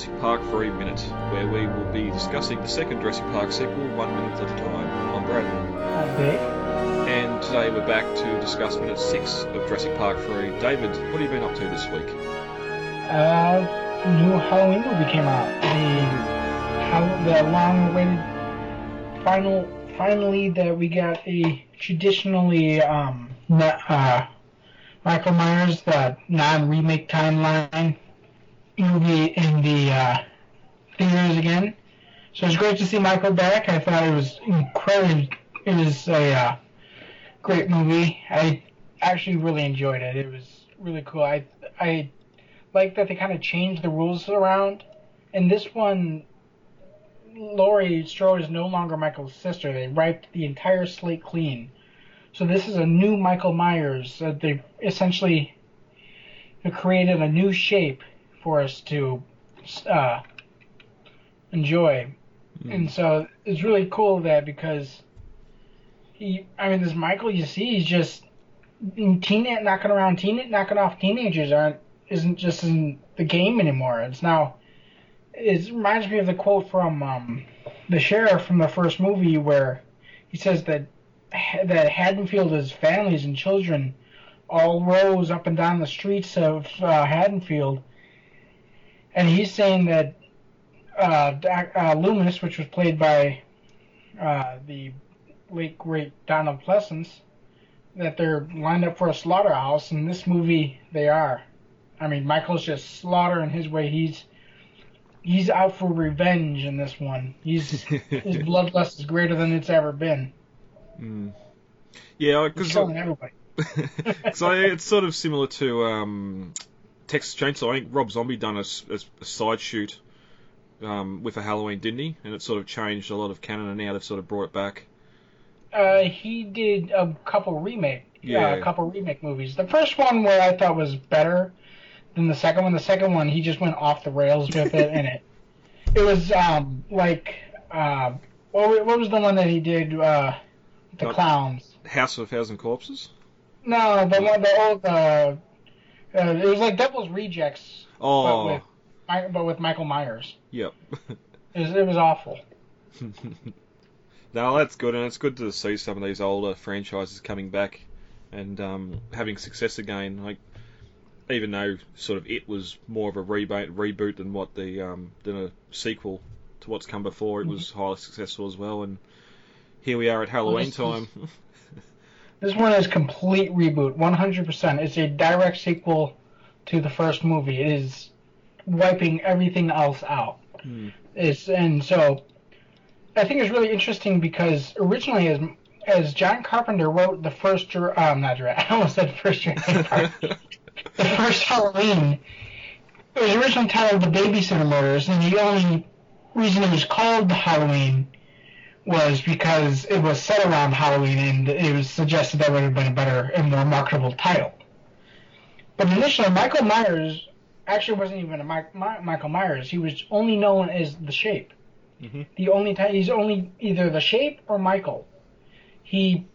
Jurassic Park 3 Minute, where we will be discussing the second Jurassic Park sequel one minute at a time. I'm Brad. I'm. And today we're back to discuss minute 6 of Jurassic Park 3. David, what have you been up to this week? Uh, new Halloween movie came out. The the long-awaited final, finally that we got a traditionally um uh Michael Myers the non-remake timeline movie in the uh, theaters again. So it's great to see Michael back. I thought it was incredible. It was a uh, great movie. I actually really enjoyed it. It was really cool. I I like that they kind of changed the rules around. In this one, Laurie Strode is no longer Michael's sister. They wiped the entire slate clean. So this is a new Michael Myers. Uh, they essentially created a new shape for us to uh, enjoy. Mm. And so it's really cool that because he, I mean, this Michael you see, he's just teen knocking around teen knocking off teenagers aren't isn't just in the game anymore. It's now it reminds me of the quote from um, the sheriff from the first movie where he says that that Haddonfield's families and children all rose up and down the streets of uh, Haddonfield and he's saying that uh, uh, Loomis, which was played by uh, the late great Donald Pleasence, that they're lined up for a slaughterhouse. In this movie, they are. I mean, Michael's just slaughtering his way. He's he's out for revenge in this one. He's his bloodlust is greater than it's ever been. Mm. Yeah, because killing everybody. so it's sort of similar to um, Texas Chainsaw, I think Rob Zombie done a, a, a side shoot um, with a Halloween, didn't he? And it sort of changed a lot of canon, and now they've sort of brought it back. Uh, he did a couple remake, yeah, uh, a couple remake movies. The first one where I thought was better than the second one. The second one, he just went off the rails with it, and it it was um like uh, what, what was the one that he did? Uh, the Not clowns. House of a Thousand Corpses. No, the one the old uh, uh, it was like Devil's Rejects. Oh. But with, but with Michael Myers. Yep. it, was, it was awful. no, that's good, and it's good to see some of these older franchises coming back and um, having success again. Like, even though sort of it was more of a reboot, reboot than what the um, than a sequel to what's come before, it was mm-hmm. highly successful as well. And here we are at Halloween well, time. This one is complete reboot, 100%. It's a direct sequel to the first movie. It is wiping everything else out. Mm. It's and so I think it's really interesting because originally as as John Carpenter wrote the first um not I almost said first the first Halloween. It was originally titled The Babysitter Murders, and the only reason it was called the Halloween was because it was set around Halloween and it was suggested that would have been a better and more marketable title. But initially, Michael Myers actually wasn't even a Mike, My, Michael Myers. He was only known as the Shape. Mm-hmm. The only time he's only either the Shape or Michael. He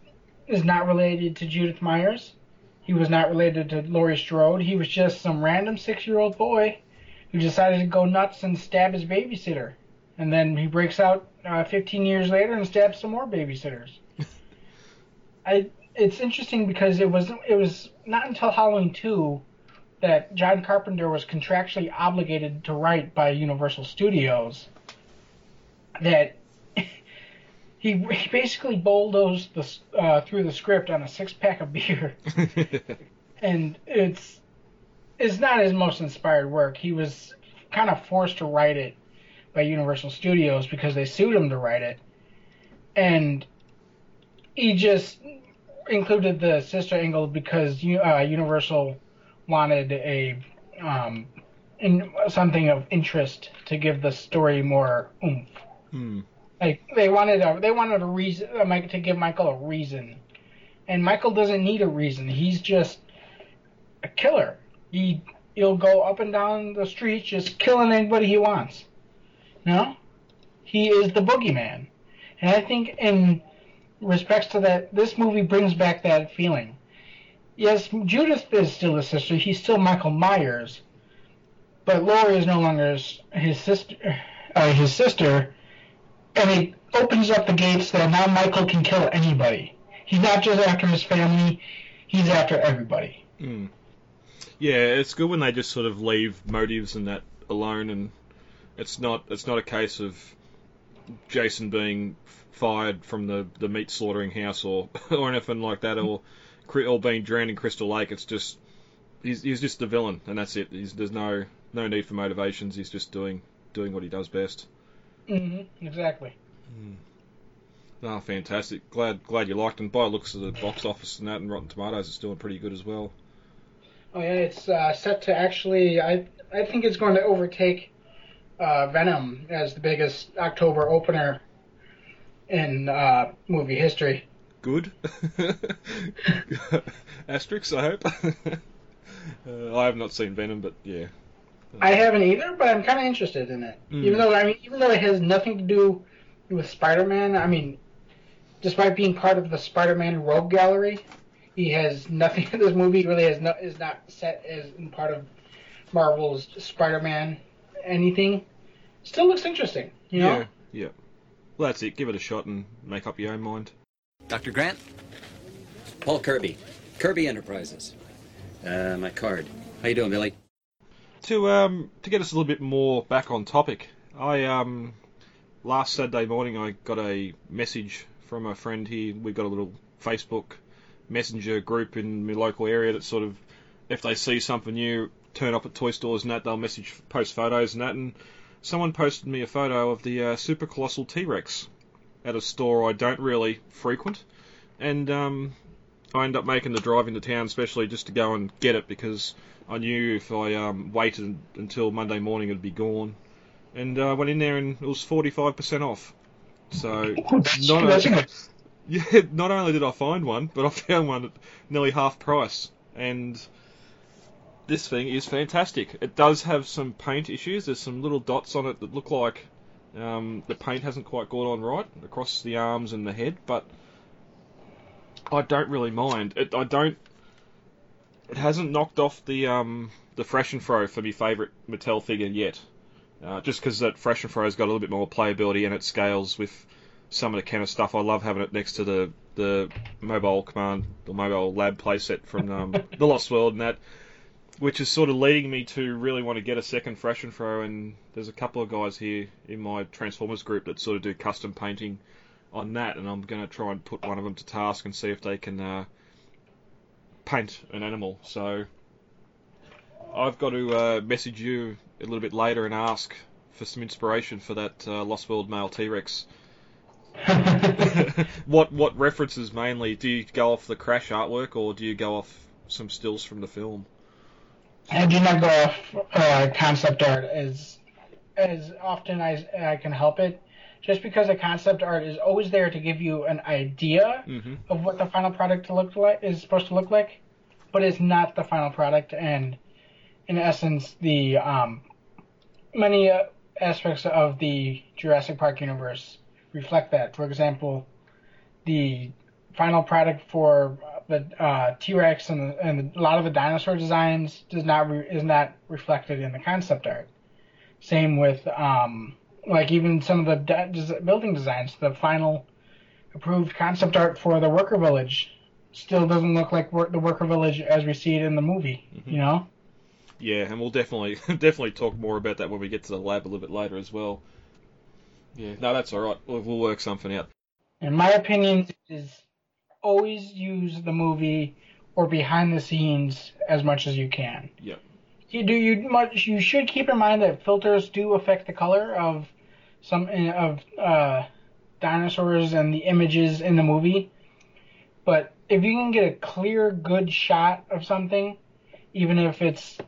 is not related to Judith Myers. He was not related to Laurie Strode. He was just some random six-year-old boy who decided to go nuts and stab his babysitter and then he breaks out uh, 15 years later and stabs some more babysitters. I it's interesting because it was it was not until Halloween 2 that John Carpenter was contractually obligated to write by Universal Studios that he, he basically bulldozed the, uh, through the script on a six pack of beer, and it's it's not his most inspired work. He was kind of forced to write it by Universal Studios because they sued him to write it, and he just included the sister angle because uh, Universal wanted a um, in, something of interest to give the story more oomph. Hmm. Like they wanted a they wanted a reason uh, to give Michael a reason, and Michael doesn't need a reason. He's just a killer. He he'll go up and down the streets just killing anybody he wants. No, he is the boogeyman, and I think in respects to that, this movie brings back that feeling. Yes, Judith is still a sister. He's still Michael Myers, but Laurie is no longer his, his sister. Uh, his sister, and it opens up the gates that now Michael can kill anybody. He's not just after his family; he's after everybody. Mm. Yeah, it's good when they just sort of leave motives and that alone, and it's not it's not a case of Jason being fired from the, the meat slaughtering house or or anything like that, or or being drowned in Crystal Lake. It's just he's he's just the villain, and that's it. He's, there's no no need for motivations. He's just doing doing what he does best. Mm-hmm. Exactly. Mm. Oh, fantastic! Glad glad you liked him. By the looks of the box office and that, and Rotten Tomatoes, it's doing pretty good as well. Oh yeah, it's uh, set to actually. I I think it's going to overtake uh, Venom as the biggest October opener in uh, movie history. Good. Asterix, I hope. Uh, I have not seen Venom, but yeah. I haven't either, but I'm kind of interested in it. Mm. Even though I mean, even though it has nothing to do with Spider-Man, I mean, despite being part of the Spider-Man Rogue Gallery, he has nothing. This movie really has no, is not set as in part of Marvel's Spider-Man anything. Still looks interesting, you know. Yeah, yeah. Well, that's it. Give it a shot and make up your own mind. Dr. Grant? Paul Kirby. Kirby Enterprises. Uh, my card. How you doing, Billy? To um to get us a little bit more back on topic, I um last Saturday morning I got a message from a friend here. We got a little Facebook messenger group in my local area that sort of if they see something new, turn up at toy stores and that, they'll message, post photos and that. And someone posted me a photo of the uh, super colossal T Rex at a store I don't really frequent, and um, I end up making the drive into town, especially just to go and get it because I knew if I um, waited until Monday morning it'd be gone. And I uh, went in there and it was 45% off. So not, only, yeah, not only did I find one, but I found one at nearly half price. And this thing is fantastic. It does have some paint issues. There's some little dots on it that look like um, the paint hasn't quite gone on right across the arms and the head, but I don't really mind. It, I don't. It hasn't knocked off the um, the Thrash 'n Throw for my favourite Mattel figure yet. Uh, just because that Thrash 'n Throw's got a little bit more playability and it scales with some of the kind of stuff. I love having it next to the the mobile command, the mobile lab playset from um, the Lost World, and that which is sort of leading me to really want to get a second Thrash 'n Throw. And there's a couple of guys here in my Transformers group that sort of do custom painting on that, and I'm going to try and put one of them to task and see if they can uh, paint an animal. So I've got to uh, message you a little bit later and ask for some inspiration for that uh, Lost World male T-Rex. what what references mainly? Do you go off the crash artwork or do you go off some stills from the film? I do not go off uh, concept art as as often as I can help it, just because the concept art is always there to give you an idea mm-hmm. of what the final product look like is supposed to look like, but it's not the final product. And in essence, the um, many uh, aspects of the Jurassic Park universe reflect that. For example, the final product for the uh, T-Rex and, and a lot of the dinosaur designs does not re- is not reflected in the concept art. Same with um, like even some of the de- building designs. The final approved concept art for the worker village still doesn't look like the worker village as we see it in the movie. Mm-hmm. You know. Yeah, and we'll definitely definitely talk more about that when we get to the lab a little bit later as well. Yeah, no, that's all right. We'll, we'll work something out. In my opinion, is always use the movie or behind the scenes as much as you can. Yep. You do you much you should keep in mind that filters do affect the color of some of uh, dinosaurs and the images in the movie. But if you can get a clear, good shot of something, even if it's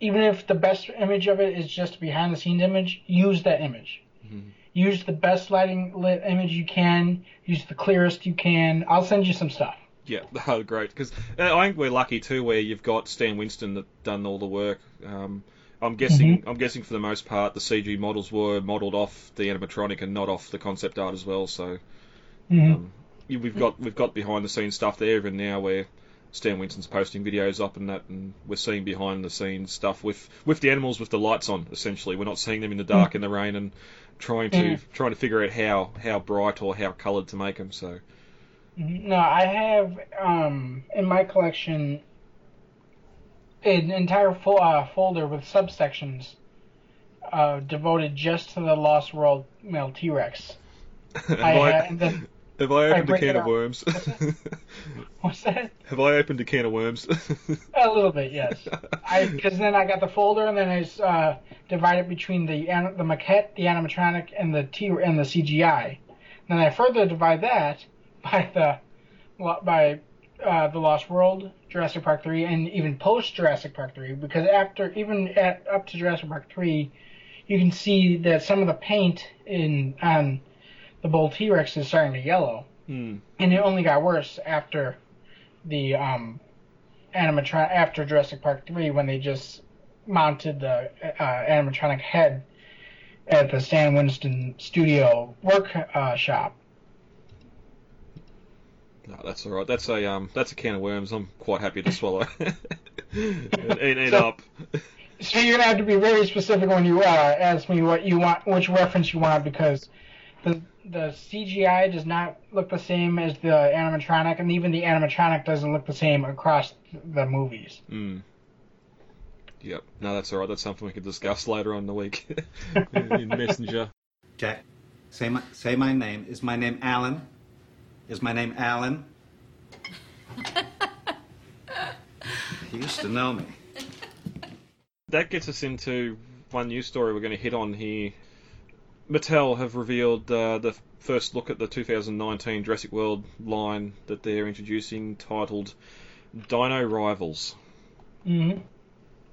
even if the best image of it is just behind the scenes image, use that image. Mm-hmm. Use the best lighting lit image you can. Use the clearest you can. I'll send you some stuff. Yeah, oh, great. Because uh, I think we're lucky too, where you've got Stan Winston that done all the work. Um, I'm guessing. Mm-hmm. I'm guessing for the most part, the CG models were modelled off the animatronic and not off the concept art as well. So mm-hmm. um, we've got we've got behind the scenes stuff there even now where Stan Winston's posting videos up and that, and we're seeing behind the scenes stuff with with the animals with the lights on. Essentially, we're not seeing them in the dark in the rain and trying to Mm. trying to figure out how how bright or how coloured to make them. So No, I have um, in my collection an entire fo- uh, folder with subsections uh, devoted just to the Lost World male T Rex. I, then have I opened a can of worms? what's that? have I opened a can of worms? A little bit, yes. Because then I got the folder and then I uh, divided between the the maquette, the animatronic, and the T and the CGI. Then I further divide that by the by uh, the Lost World, Jurassic Park three, and even post Jurassic Park three. Because after even at up to Jurassic Park three, you can see that some of the paint in on the bull T Rex is starting to yellow Hmm. and it only got worse after the um, animatron after Jurassic Park three when they just mounted the uh, animatronic head at the Stan Winston studio work uh, shop. No, that's all right. That's a um, that's a can of worms. I'm quite happy to swallow and eat it up. So you're gonna have to be very specific when you uh, ask me what you want, which reference you want, because the the CGI does not look the same as the animatronic, and even the animatronic doesn't look the same across the movies. Mm. Yep. No, that's all right. That's something we could discuss later on in the week in Messenger. Jack, say my say my name. Is my name Alan? Is my name Alan? he used to know me. That gets us into one news story we're going to hit on here. Mattel have revealed uh, the first look at the 2019 Jurassic World line that they're introducing, titled Dino Rivals. Mm-hmm.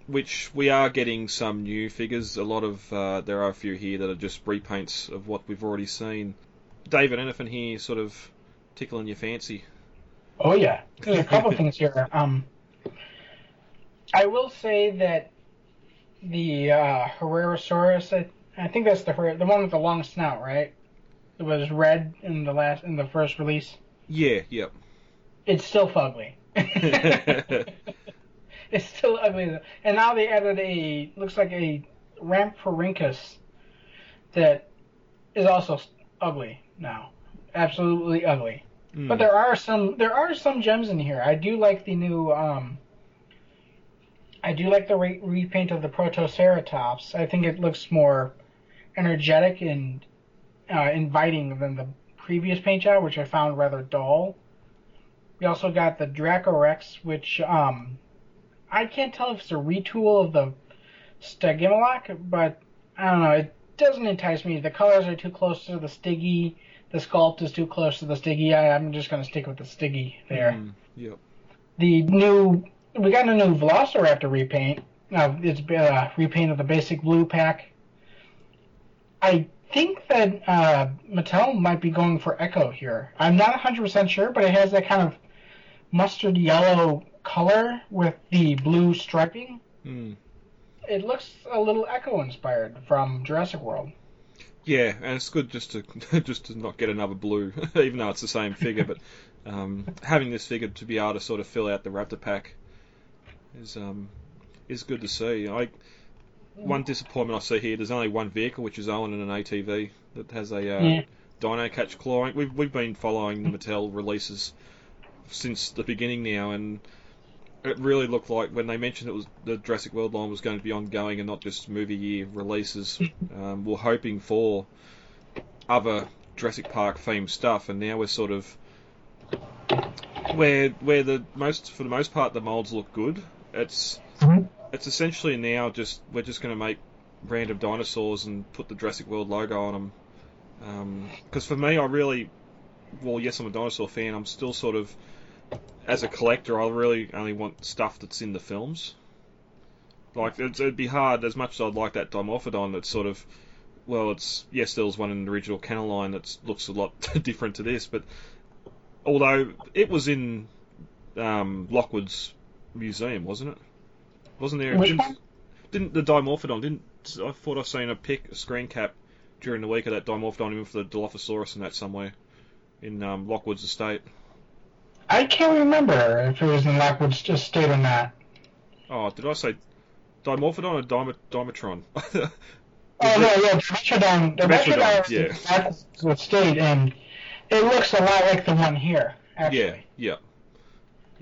which we are getting some new figures. A lot of uh, there are a few here that are just repaints of what we've already seen. David, anything here sort of tickling your fancy? Oh yeah, there's a couple things here. Um, I will say that the uh, Herrerasaurus, I, think that's the the one with the long snout, right? It was red in the last in the first release. Yeah, yep. It's still fugly. it's still ugly, and now they added a looks like a Rhamphorhynchus that is also ugly now, absolutely ugly. Mm. But there are some there are some gems in here. I do like the new um I do like the re- repaint of the Protoceratops. I think it looks more energetic and uh, inviting than the previous paint job, which I found rather dull. We also got the Dracorex, which um I can't tell if it's a retool of the Stygimoloch, but I don't know. It doesn't entice me. The colors are too close to the Stiggy the sculpt is too close to the Stiggy. I, I'm just going to stick with the Stiggy there. Mm, yep. The new, we got a new Velociraptor repaint. Uh, it's uh, repaint of the basic blue pack. I think that uh, Mattel might be going for Echo here. I'm not 100% sure, but it has that kind of mustard yellow color with the blue striping. Mm. It looks a little Echo inspired from Jurassic World. Yeah, and it's good just to just to not get another blue, even though it's the same figure. But um, having this figure to be able to sort of fill out the Raptor pack is um, is good to see. I one disappointment I see here. There's only one vehicle, which is Owen in an ATV that has a uh, Yeah. Dino Catch claw. We've we've been following the Mattel releases since the beginning now, and it really looked like when they mentioned it was the Jurassic World line was going to be ongoing and not just movie year releases. um, we're hoping for other Jurassic Park themed stuff, and now we're sort of where where the most for the most part the molds look good. It's Mhm. It's essentially now just we're just going to make random dinosaurs and put the Jurassic World logo on them. Because for me, I really, well, yes, I'm a dinosaur fan. I'm still sort of, as a collector, I really only want stuff that's in the films. Like it'd be hard as much as I'd like that Dimorphodon. It's sort of, well, it's yes, there was one in the original Kenner line that looks a lot different to this, but although it was in um, Lockwood's museum, wasn't it? Wasn't there? Didn't, didn't the Dimorphodon? Didn't I thought I've seen a pic, a screen cap during the week of that Dimorphodon, even for the Dilophosaurus and that somewhere in um, Lockwood's estate. I I can't remember if it was in Lockwood's Estate or not. Oh, did I say Dimorphodon or Dimetron? Oh no, yeah, Dimetrodon. Dimetrodon, yeah. Lockwood's Estate, and it looks a lot like the one here. Actually. yeah, yeah.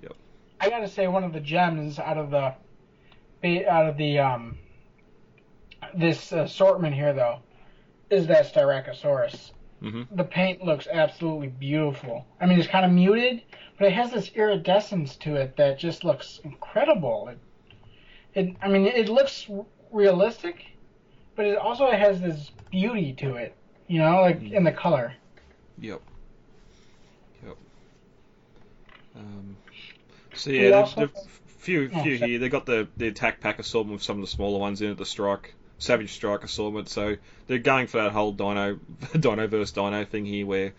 Yep. I gotta say, one of the gems out of the out of the um this assortment here, though, is that Styracosaurus. hmm The paint looks absolutely beautiful. I mean, it's kind of muted, but it has this iridescence to it that just looks incredible. It, it I mean, it looks realistic, but it also has this beauty to it. You know, like in the color. Yep. Yep. Um, so yeah, the, also- the few Oh, few sorry. here. They got the the attack pack assortment with some of the smaller ones in it. The strike, savage strike assortment. So they're going for that whole Dino Dino versus Dino thing here, where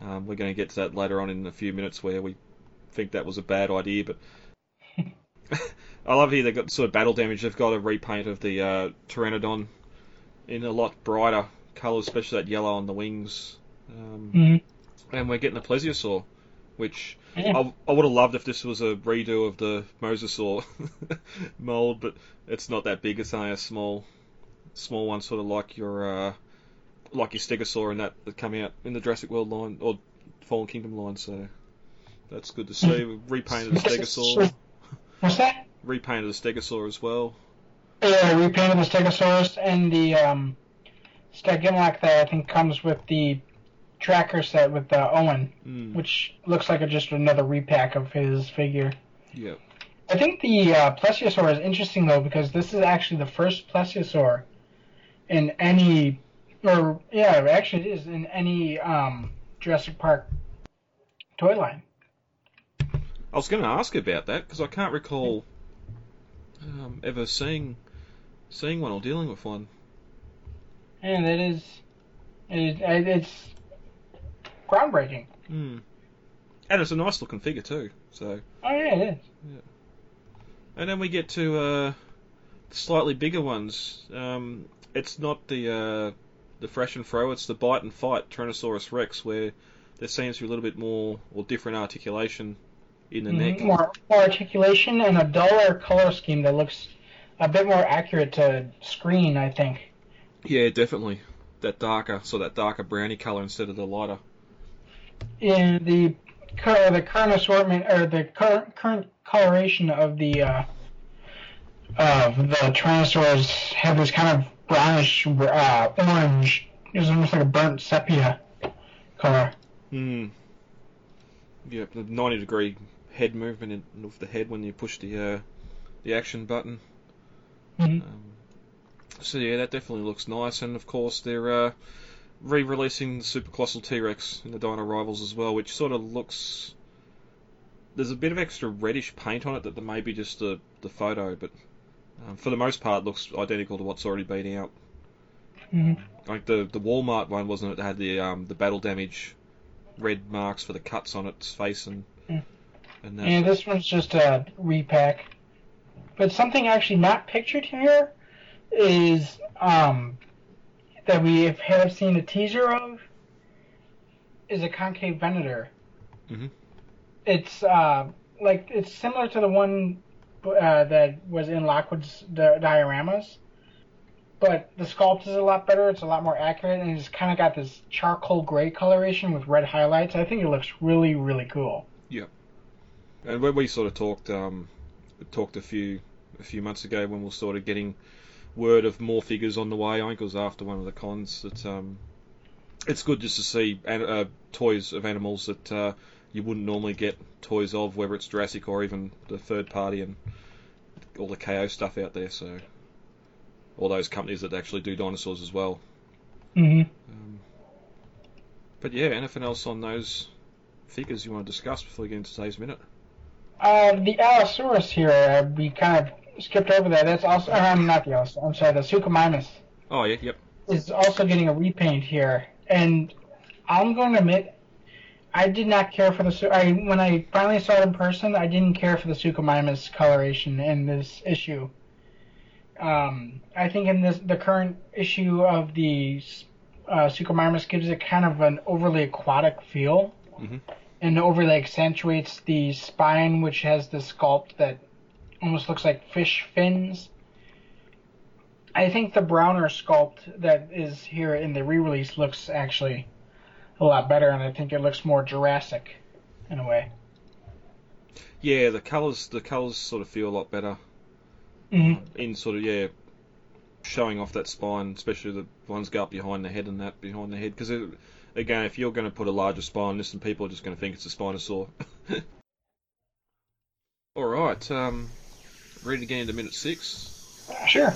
um, we're going to get to that later on in a few minutes, where we think that was a bad idea. But I love here they've got sort of battle damage. They've got a repaint of the uh, Pteranodon in a lot brighter colours, especially that yellow on the wings. Um, Mhm. and we're getting a plesiosaur, which Yeah. I, I would have loved if this was a redo of the mosasaur mold, but it's not that big. It's only a small, small one, sort of like your, uh, like your Stegosaur and that that come out in the Jurassic World line or Fallen Kingdom line. So that's good to see. We repainted the Stegosaur, What's that? repainted the Stegosaur as well. Yeah, repainted the Stegosaurus and the um, Stygimoloch that I think comes with the tracker set with uh, Owen, Mm, which looks like a, just another repack of his figure. yeah. I think the uh, Plesiosaur is interesting though because this is actually the first Plesiosaur in any, or yeah, actually it is in any um, Jurassic Park toy line. I was going to ask about that because I can't recall um, ever seeing seeing one or dealing with one. And it is, it, it's groundbreaking. Mm. And it's a nice looking figure too. So, Oh yeah, it is. and then we get to uh, the slightly bigger ones. Um, it's not the uh, the Thrash 'n Throw. It's the bite and fight Tyrannosaurus Rex, where there seems to be a little bit more or different articulation in the Mhm. neck. More, more articulation and a duller color scheme that looks a bit more accurate to screen, I think. Yeah, definitely. That darker, so that darker browny color instead of the lighter. In the cur- the current assortment or the current current coloration of the uh, of the Tyrannosaurs have this kind of brownish uh, orange. It's almost like a burnt sepia color. Hmm. Yep, the 90 degree head movement of the head when you push the uh, the action button. Mhm. Um, so yeah, that definitely looks nice, and of course they're uh, re-releasing the Super Colossal T-Rex in the Dino Rivals as well, which sort of looks. There's a bit of extra reddish paint on it that there may be just the the photo, but um, for the most part looks identical to what's already been out. Mhm. Like the the Walmart one wasn't it? That had the um, the battle damage red marks for the cuts on its face and Mm. and. And this one's just a repack. But something actually not pictured here is um, that we have- seen a teaser of is a Concavenator. Mhm. It's uh, like it's similar to the one uh, that was in Lockwood's di- dioramas, but the sculpt is a lot better. It's a lot more accurate, and it's kind of got this charcoal gray coloration with red highlights. I think it looks really, really cool. Yeah, and when we sort of talked, um, talked a few a few months ago when we were sort of getting word of more figures on the way. I think it was after one of the cons that um, it's good just to see an, uh, toys of animals that uh, you wouldn't normally get toys of, whether it's Jurassic or even the third party and all the KO stuff out there. So all those companies that actually do dinosaurs as well. Mm-hmm. Um, but yeah, anything else on those figures you want to discuss before we get into today's minute? Uh, the Allosaurus here, uh, we kind of skipped over that. That's also, um, not the Allosaurus, I'm sorry, the Suchomimus Oh yeah, yep. is also getting a repaint here. And I'm going to admit, I did not care for the, I, when I finally saw it in person, I didn't care for the Suchomimus coloration in this issue. Um, I think in this, the current issue of the uh, gives it kind of an overly aquatic feel. Mhm. and overlay accentuates the spine, which has the sculpt that almost looks like fish fins. I think the browner sculpt that is here in the re-release looks actually a lot better, and I think it looks more Jurassic in a way. Yeah, the colours the colours sort of feel a lot better Mm-hmm. in sort of yeah showing off that spine, especially the ones go up behind the head and that behind the head. Because again, if you're going to put a larger spine on this, then people are just going to think it's a Spinosaur. All right, um, ready to get into minute six. Sure.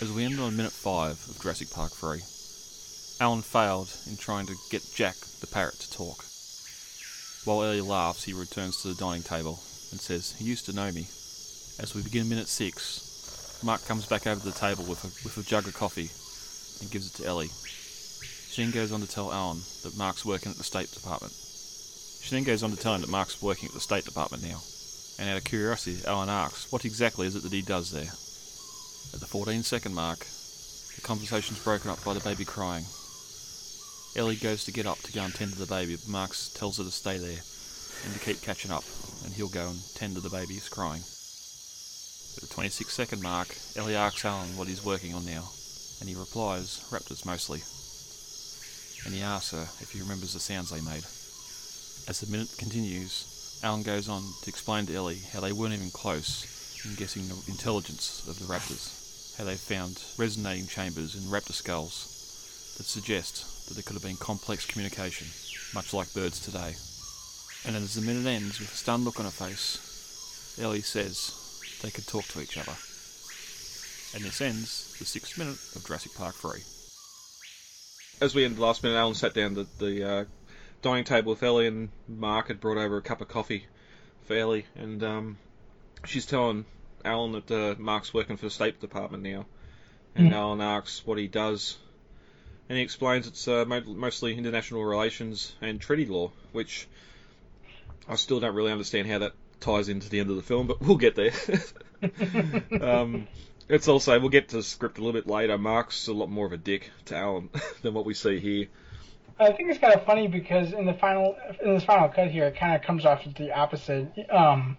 As we end on minute 5 of Jurassic Park 3, Alan failed in trying to get Jack the parrot to talk. While Ellie laughs, he returns to the dining table and says, He used to know me. As we begin minute 6, Mark comes back over to the table with a, with a jug of coffee and gives it to Ellie. She then goes on to tell Alan that Mark's working at the State Department. She then goes on to tell him that Mark's working at the State Department now. And out of curiosity, Alan asks, What exactly is it that he does there? At the 14 second mark, the conversation's broken up by the baby crying. Ellie goes to get up to go and tend to the baby, but Marx tells her to stay there and to keep catching up, and he'll go and tend to the baby who's crying. At the 26 second mark, Ellie asks Alan what he's working on now, and he replies, raptors mostly. And he asks her if he remembers the sounds they made. As the minute continues, Alan goes on to explain to Ellie how they weren't even close in guessing the intelligence of the raptors, how they found resonating chambers in raptor skulls that suggest that there could have been complex communication, much like birds today. And as the minute ends with a stunned look on her face, Ellie says they could talk to each other. And this ends the sixth minute of Jurassic Park 3. As we end the last minute, Alan sat down at the uh, dining table with Ellie, and Mark had brought over a cup of coffee for Ellie, and um, she's telling Alan that uh, Mark's working for the State Department now, and Mhm. Alan asks what he does, and he explains it's uh, mostly international relations and treaty law, which I still don't really understand how that ties into the end of the film, but we'll get there. um, it's also we'll get to the script a little bit later. Mark's a lot more of a dick to Alan than what we see here. I think it's kind of funny because in the final in this final cut here, it kind of comes off as the opposite. Um,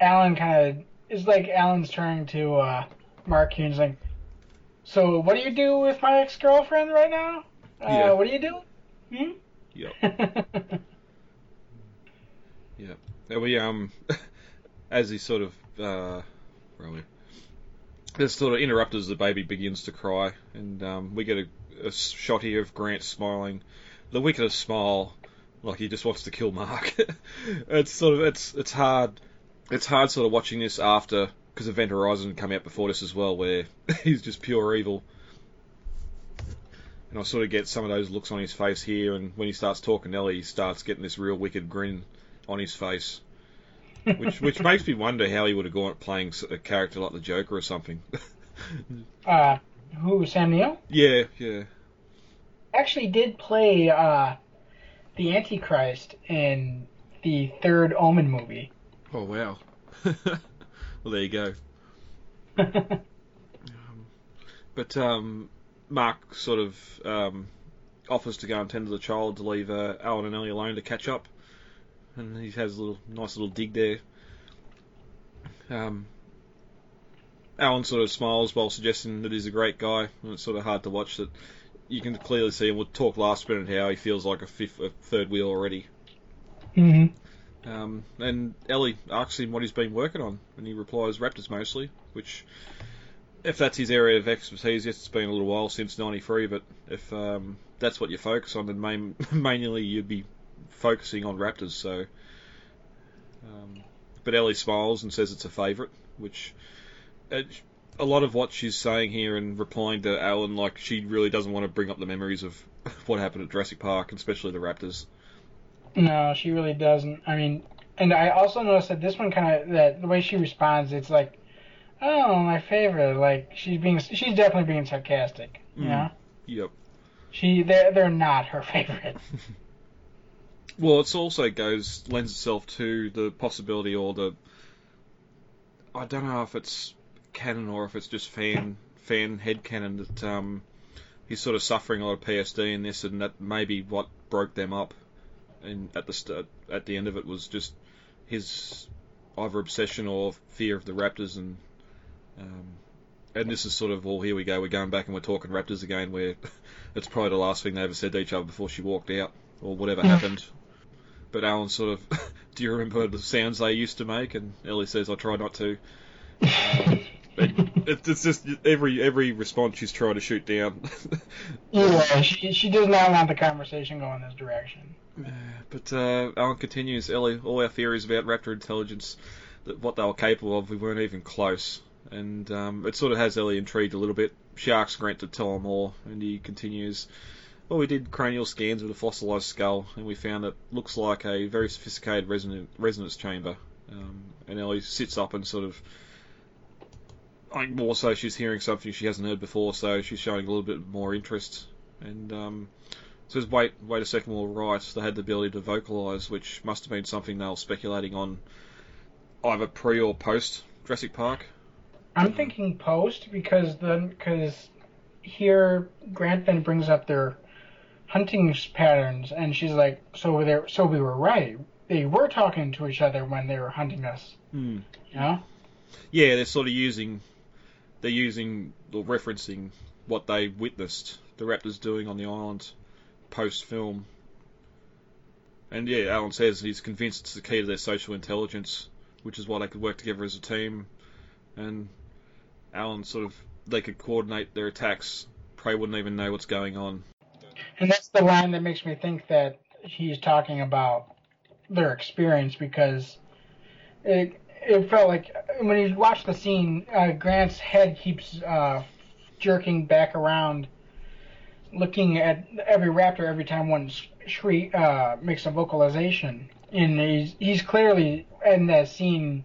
Alan kind of is like Alan's turning to uh, Mark here and he's like, "So what do you do with my ex girlfriend right now? Uh, Yeah. What do you do?" Yep. Hmm? Yeah, we um, as he sort of uh, where are we? This sort of interrupt as the baby begins to cry, and um, we get a, a shot here of Grant smiling, the wickedest smile, like he just wants to kill Mark. it's sort of it's it's hard, it's hard sort of watching this after because Event Horizon come out before this as well, where he's just pure evil. And I sort of get some of those looks on his face here, and when he starts talking Ellie, he starts getting this real wicked grin on his face, which which makes me wonder how he would have gone at playing a character like the Joker or something. uh, who Sam Neill yeah, yeah. actually did play uh, the Antichrist in the third Omen movie. Oh wow. well, there you go. But um, Mark sort of um, offers to go and tend to the child to leave uh, Alan and Ellie alone to catch up, and he has a little nice little dig there. Um, Alan sort of smiles while suggesting that he's a great guy, and it's sort of hard to watch that. You can clearly see, and we'll talk last minute how he feels like a fifth, a third wheel already. hmm Um, and Ellie asks him what he's been working on, and he replies Raptors mostly, which, if that's his area of expertise, yes, it's been a little while since '93, but if um, that's what you focus on, then main, mainly you'd be focusing on Raptors. So, um, but Ellie smiles and says it's a favourite, which a lot of what she's saying here and replying to Alan, like she really doesn't want to bring up the memories of what happened at Jurassic Park, especially the Raptors. No, she really doesn't. I mean, and I also noticed that this one kind of that the way she responds, it's like, oh, my favorite. Like she's being, she's definitely being sarcastic. You Mm. know, Yep. she they're they're not her favorite. Well, it also goes lends itself to the possibility or the I don't know if it's canon or if it's just fan fan head canon that um, he's sort of suffering a lot of PSD in this, and that may be what broke them up. and at the st- at the end of it was just his either obsession or fear of the Raptors, and um, and this is sort of well, here we go, we're going back and we're talking Raptors again, where it's probably the last thing they ever said to each other before she walked out or whatever happened. But Alan sort of, do you remember the sounds they used to make? And Ellie says, I try not to. Um, it, it's just every every response she's trying to shoot down. yeah, she she does not want the conversation going this direction. But uh, Alan continues, Ellie, all our theories about Raptor intelligence, that what they were capable of, we weren't even close. And um, it sort of has Ellie intrigued a little bit. She asks Grant to tell her more, and he continues, well, we did cranial scans with a fossilized skull, and we found it looks like a very sophisticated resonance chamber. Um, and Ellie sits up and sort of I think more so she's hearing something she hasn't heard before, so she's showing a little bit more interest. And um, says, wait, wait a second, we're right. They had the ability to vocalise, which must have been something they were speculating on either pre or post Jurassic Park. I'm thinking post because then because here Grant then brings up their hunting patterns, and she's like, so they so we were right. They were talking to each other when they were hunting us. Hmm. You know? Yeah, they're sort of using they're using or referencing what they witnessed the Raptors doing on the island post film. And yeah, Alan says he's convinced it's the key to their social intelligence, which is why they could work together as a team. And Alan sort of they could coordinate their attacks. Prey wouldn't even know what's going on. And that's the line that makes me think that he's talking about their experience because it it felt like when you watch the scene, uh, Grant's head keeps uh, jerking back around, looking at every raptor every time one shriek uh, makes a vocalization, and he's he's clearly in that scene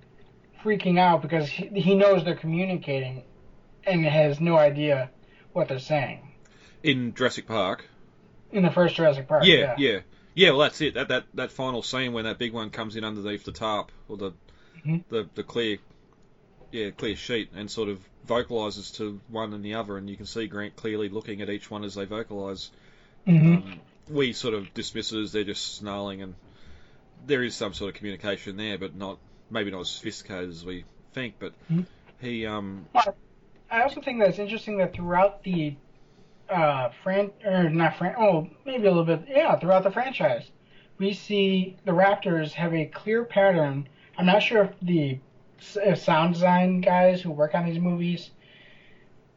freaking out because he, he knows they're communicating, and has no idea what they're saying. In Jurassic Park. In the first Jurassic Park. Yeah, yeah. yeah. Yeah, well, that's it. That that that final scene when that big one comes in underneath the tarp or the Mhm. the the clear, yeah, clear sheet, and sort of vocalizes to one and the other, and you can see Grant clearly looking at each one as they vocalize. hmm Um, we sort of dismiss it as they're just snarling, and there is some sort of communication there, but not maybe not as sophisticated as we think. But Mhm. he, um, I also think that it's interesting that throughout the uh, fran or not fran oh maybe a little bit yeah throughout the franchise we see the Raptors have a clear pattern. I'm not sure if the if sound design guys who work on these movies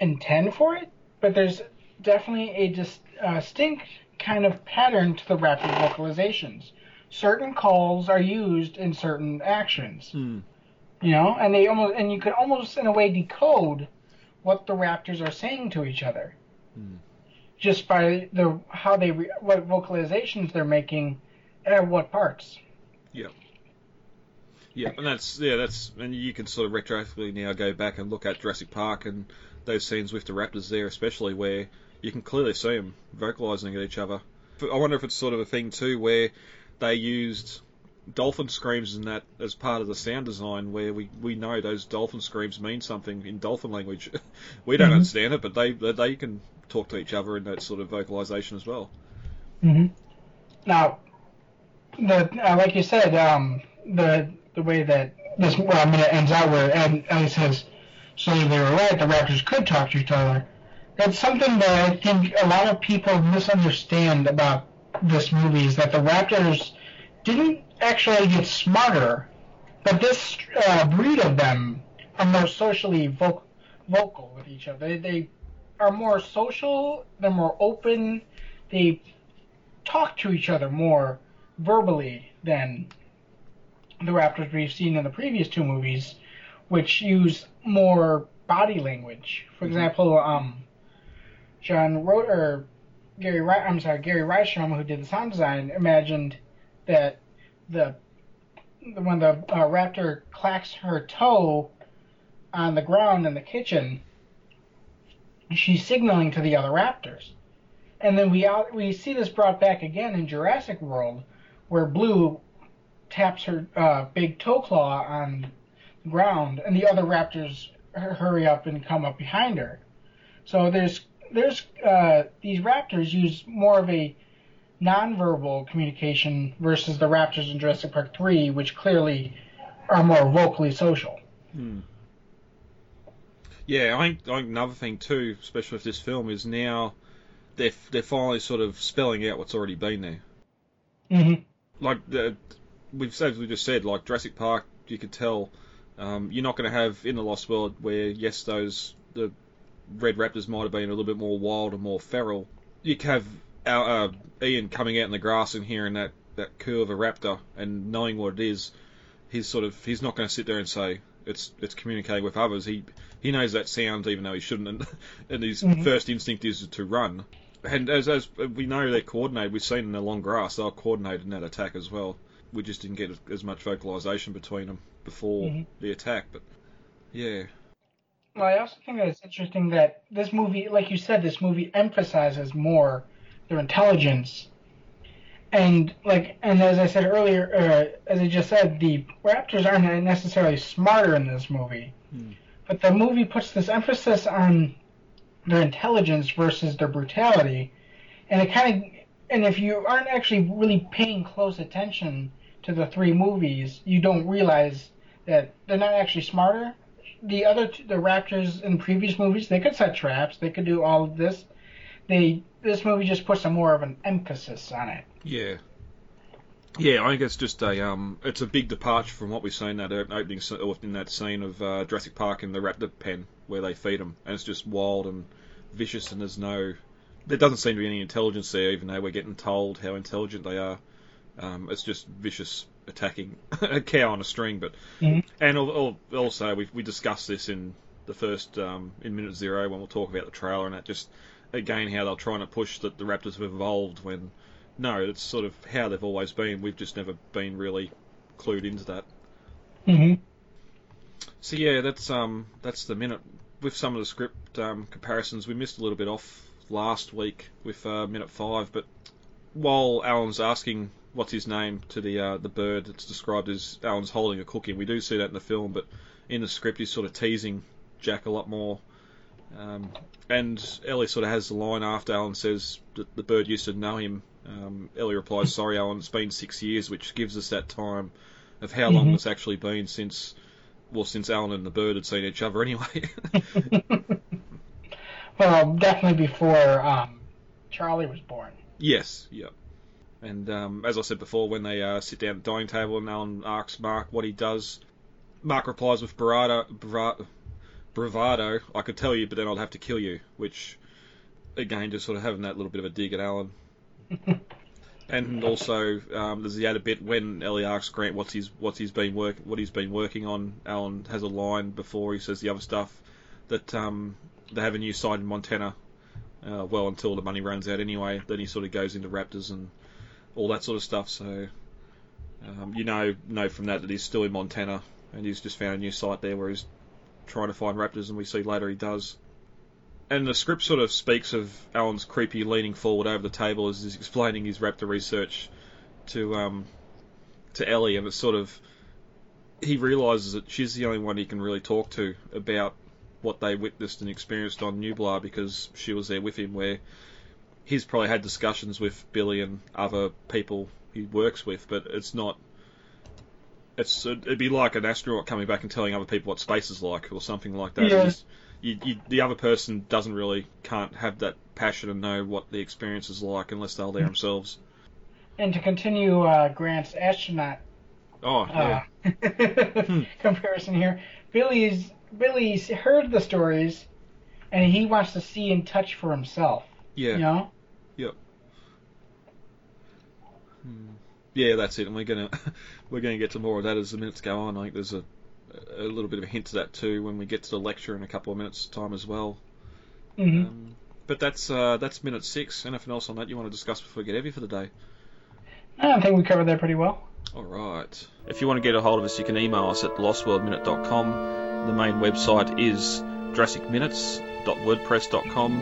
intend for it, but there's definitely a dis, uh, distinct kind of pattern to the Raptor vocalizations. Certain calls are used in certain actions hmm, you know, and they almost and you could almost in a way decode what the Raptors are saying to each other, Hmm. just by the how they re, what vocalizations they're making at what parts. Yeah, and that's yeah, that's and you can sort of retroactively now go back and look at Jurassic Park and those scenes with the raptors there, especially where you can clearly see them vocalizing at each other. I wonder if it's sort of a thing too where they used dolphin screams in that as part of the sound design, where we, we know those dolphin screams mean something in dolphin language. we don't Mhm. understand it, but they they can talk to each other in that sort of vocalization as well. Mm-hmm. Now, the uh, like you said, um, the the way that this well, minute ends out, where Ed, Ellie says, "So they were right. The Raptors could talk to each other." That's something that I think a lot of people misunderstand about this movie is that the Raptors didn't actually get smarter, but this uh, breed of them are more socially voc- vocal with each other. They, they are more social. They're more open. They talk to each other more verbally than the Raptors we've seen in the previous two movies, which use more body language. For example, um, John wrote or Gary, Ry- I'm sorry, Gary Rydstrom, who did the sound design, imagined that the when the uh, raptor clacks her toe on the ground in the kitchen, she's signaling to the other raptors. And then we out, we see this brought back again in Jurassic World, where Blue taps her uh, big toe claw on the ground, and the other raptors hurry up and come up behind her. So there's there's uh, these raptors use more of a nonverbal communication versus the raptors in Jurassic Park 3, which clearly are more vocally social. Hmm. Yeah, I think, I think another thing too, especially with this film, is now they're they're finally sort of spelling out what's already been there. Mm-hmm. Like the, we've as we just said, like Jurassic Park, you could tell um, you're not going to have in the Lost World where yes, those the red raptors might have been a little bit more wild and more feral. You could have our, uh, Ian coming out in the grass and hearing that that coo of a raptor and knowing what it is. He's sort of he's not going to sit there and say it's it's communicating with others. He he knows that sound even though he shouldn't, and, and his Mhm. first instinct is to run. And as as we know they're coordinated, we've seen in the long grass they're coordinated in that attack as well. We just didn't get as, much vocalization between them before Mhm. the attack, but yeah, Well, I also think that it's interesting that this movie, like you said, this movie emphasizes more their intelligence. And like, and as I said earlier, uh, as I just said, the raptors aren't necessarily smarter in this movie, Hmm. but the movie puts this emphasis on their intelligence versus their brutality, and it kind of, and if you aren't actually really paying close attention to the three movies, you don't realize that they're not actually smarter the other two, the raptors in previous movies they could set traps they could do all of this they this movie just puts a more of an emphasis on it yeah, yeah. I think it's just a um, it's a big departure from what we've seen that opening in that scene of uh, Jurassic Park in the raptor pen where they feed them, and it's just wild and vicious, and there's no, there doesn't seem to be any intelligence there, even though we're getting told how intelligent they are. Um, it's just vicious attacking a cow on a string, but Mhm. and al- al- also we we discussed this in the first um, in minute zero when we'll talk about the trailer and that just again how they're trying to push that the Raptors have evolved when no, it's sort of how they've always been. We've just never been really clued into that. mm-hmm. So yeah, that's um that's the minute with some of the script um, comparisons. We missed a little bit off last week with uh, minute five, but while Alan's asking what's his name to the uh, the bird, it's described as Alan's holding a cookie. We do see that in the film, but in the script he's sort of teasing Jack a lot more. Um, and Ellie sort of has the line after Alan says that the bird used to know him. Um, Ellie replies, "Sorry, Alan, it's been six years," which gives us that time of how long Mhm. it's actually been since well, since Alan and the bird had seen each other anyway. well definitely before um, charlie was born yes, yep. And um, as I said before, when they uh, sit down at the dining table and Alan asks Mark what he does, Mark replies with bravado, bra- bravado, I could tell you, but then I'd have to kill you, which, again, just sort of having that little bit of a dig at Alan. and also, um, there's the other bit when Ellie asks Grant what's he's what's he's been work what he's been working on. Alan has a line before he says the other stuff that um, they have a new site in Montana. Uh, well, until the money runs out anyway, then he sort of goes into Raptors and all that sort of stuff. So um, you know know from that that he's still in Montana and he's just found a new site there where he's trying to find raptors, and we see later he does. And the script sort of speaks of Alan's creepy leaning forward over the table as he's explaining his raptor research to um, to Ellie, and it's sort of he realizes that she's the only one he can really talk to about what they witnessed and experienced on Nublar because she was there with him. Where he's probably had discussions with Billy and other people he works with, but it's not. It's it'd be like an astronaut coming back and telling other people what space is like, or something like that. Yeah. It's- You, you, the other person doesn't really can't have that passion and know what the experience is like unless they're there themselves. and to continue uh, grant's astronaut Oh yeah, uh, comparison here. Billy's Billy's heard the stories, and he wants to see and touch for himself. yeah, You know, yeah. That's it. And we're gonna we're gonna get to more of that as the minutes go on. I think there's a a little bit of a hint to that too when we get to the lecture in a couple of minutes' time as well. hmm Um, but that's uh, that's minute six. Anything else on that you want to discuss before we get heavy for the day? I think we covered that pretty well. All right. If you want to get a hold of us, you can email us at lostworldminute.com. The main website is jurassicminutes.wordpress.com,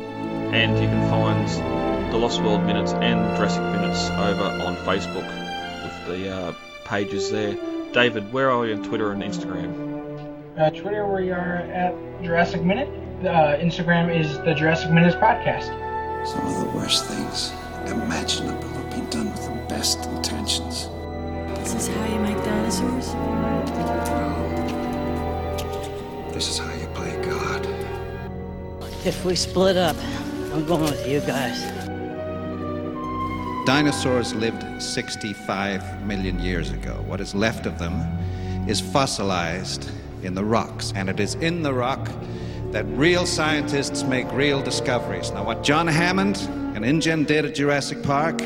and you can find the Lost World Minutes and Jurassic Minutes over on Facebook with the uh, pages there. David, where are you on Twitter and Instagram? Uh, Twitter, we are at Jurassic Minute. Uh, Instagram is the Jurassic Minutes Podcast. Some of the worst things imaginable have been done with the best intentions. This is how you make dinosaurs? This is how you play God. If we split up, I'm going with you guys. Dinosaurs lived 65 million years ago. What is left of them is fossilized in the rocks, and it is in the rock that real scientists make real discoveries. Now, what John Hammond and InGen did at Jurassic Park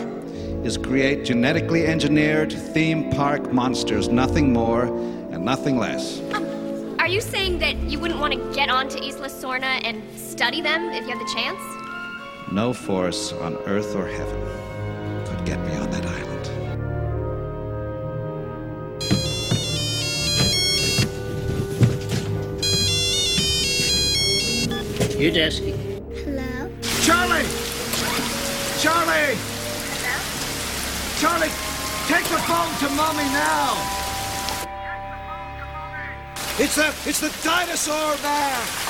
is create genetically engineered theme park monsters, nothing more and nothing less. Are you saying that you wouldn't want to get onto Isla Sorna and study them if you had the chance? No force on earth or heaven could get me on that island. Udesky. Hello? Charlie! Charlie! Hello? Charlie, take the phone to mommy now! It's the it's the dinosaur man!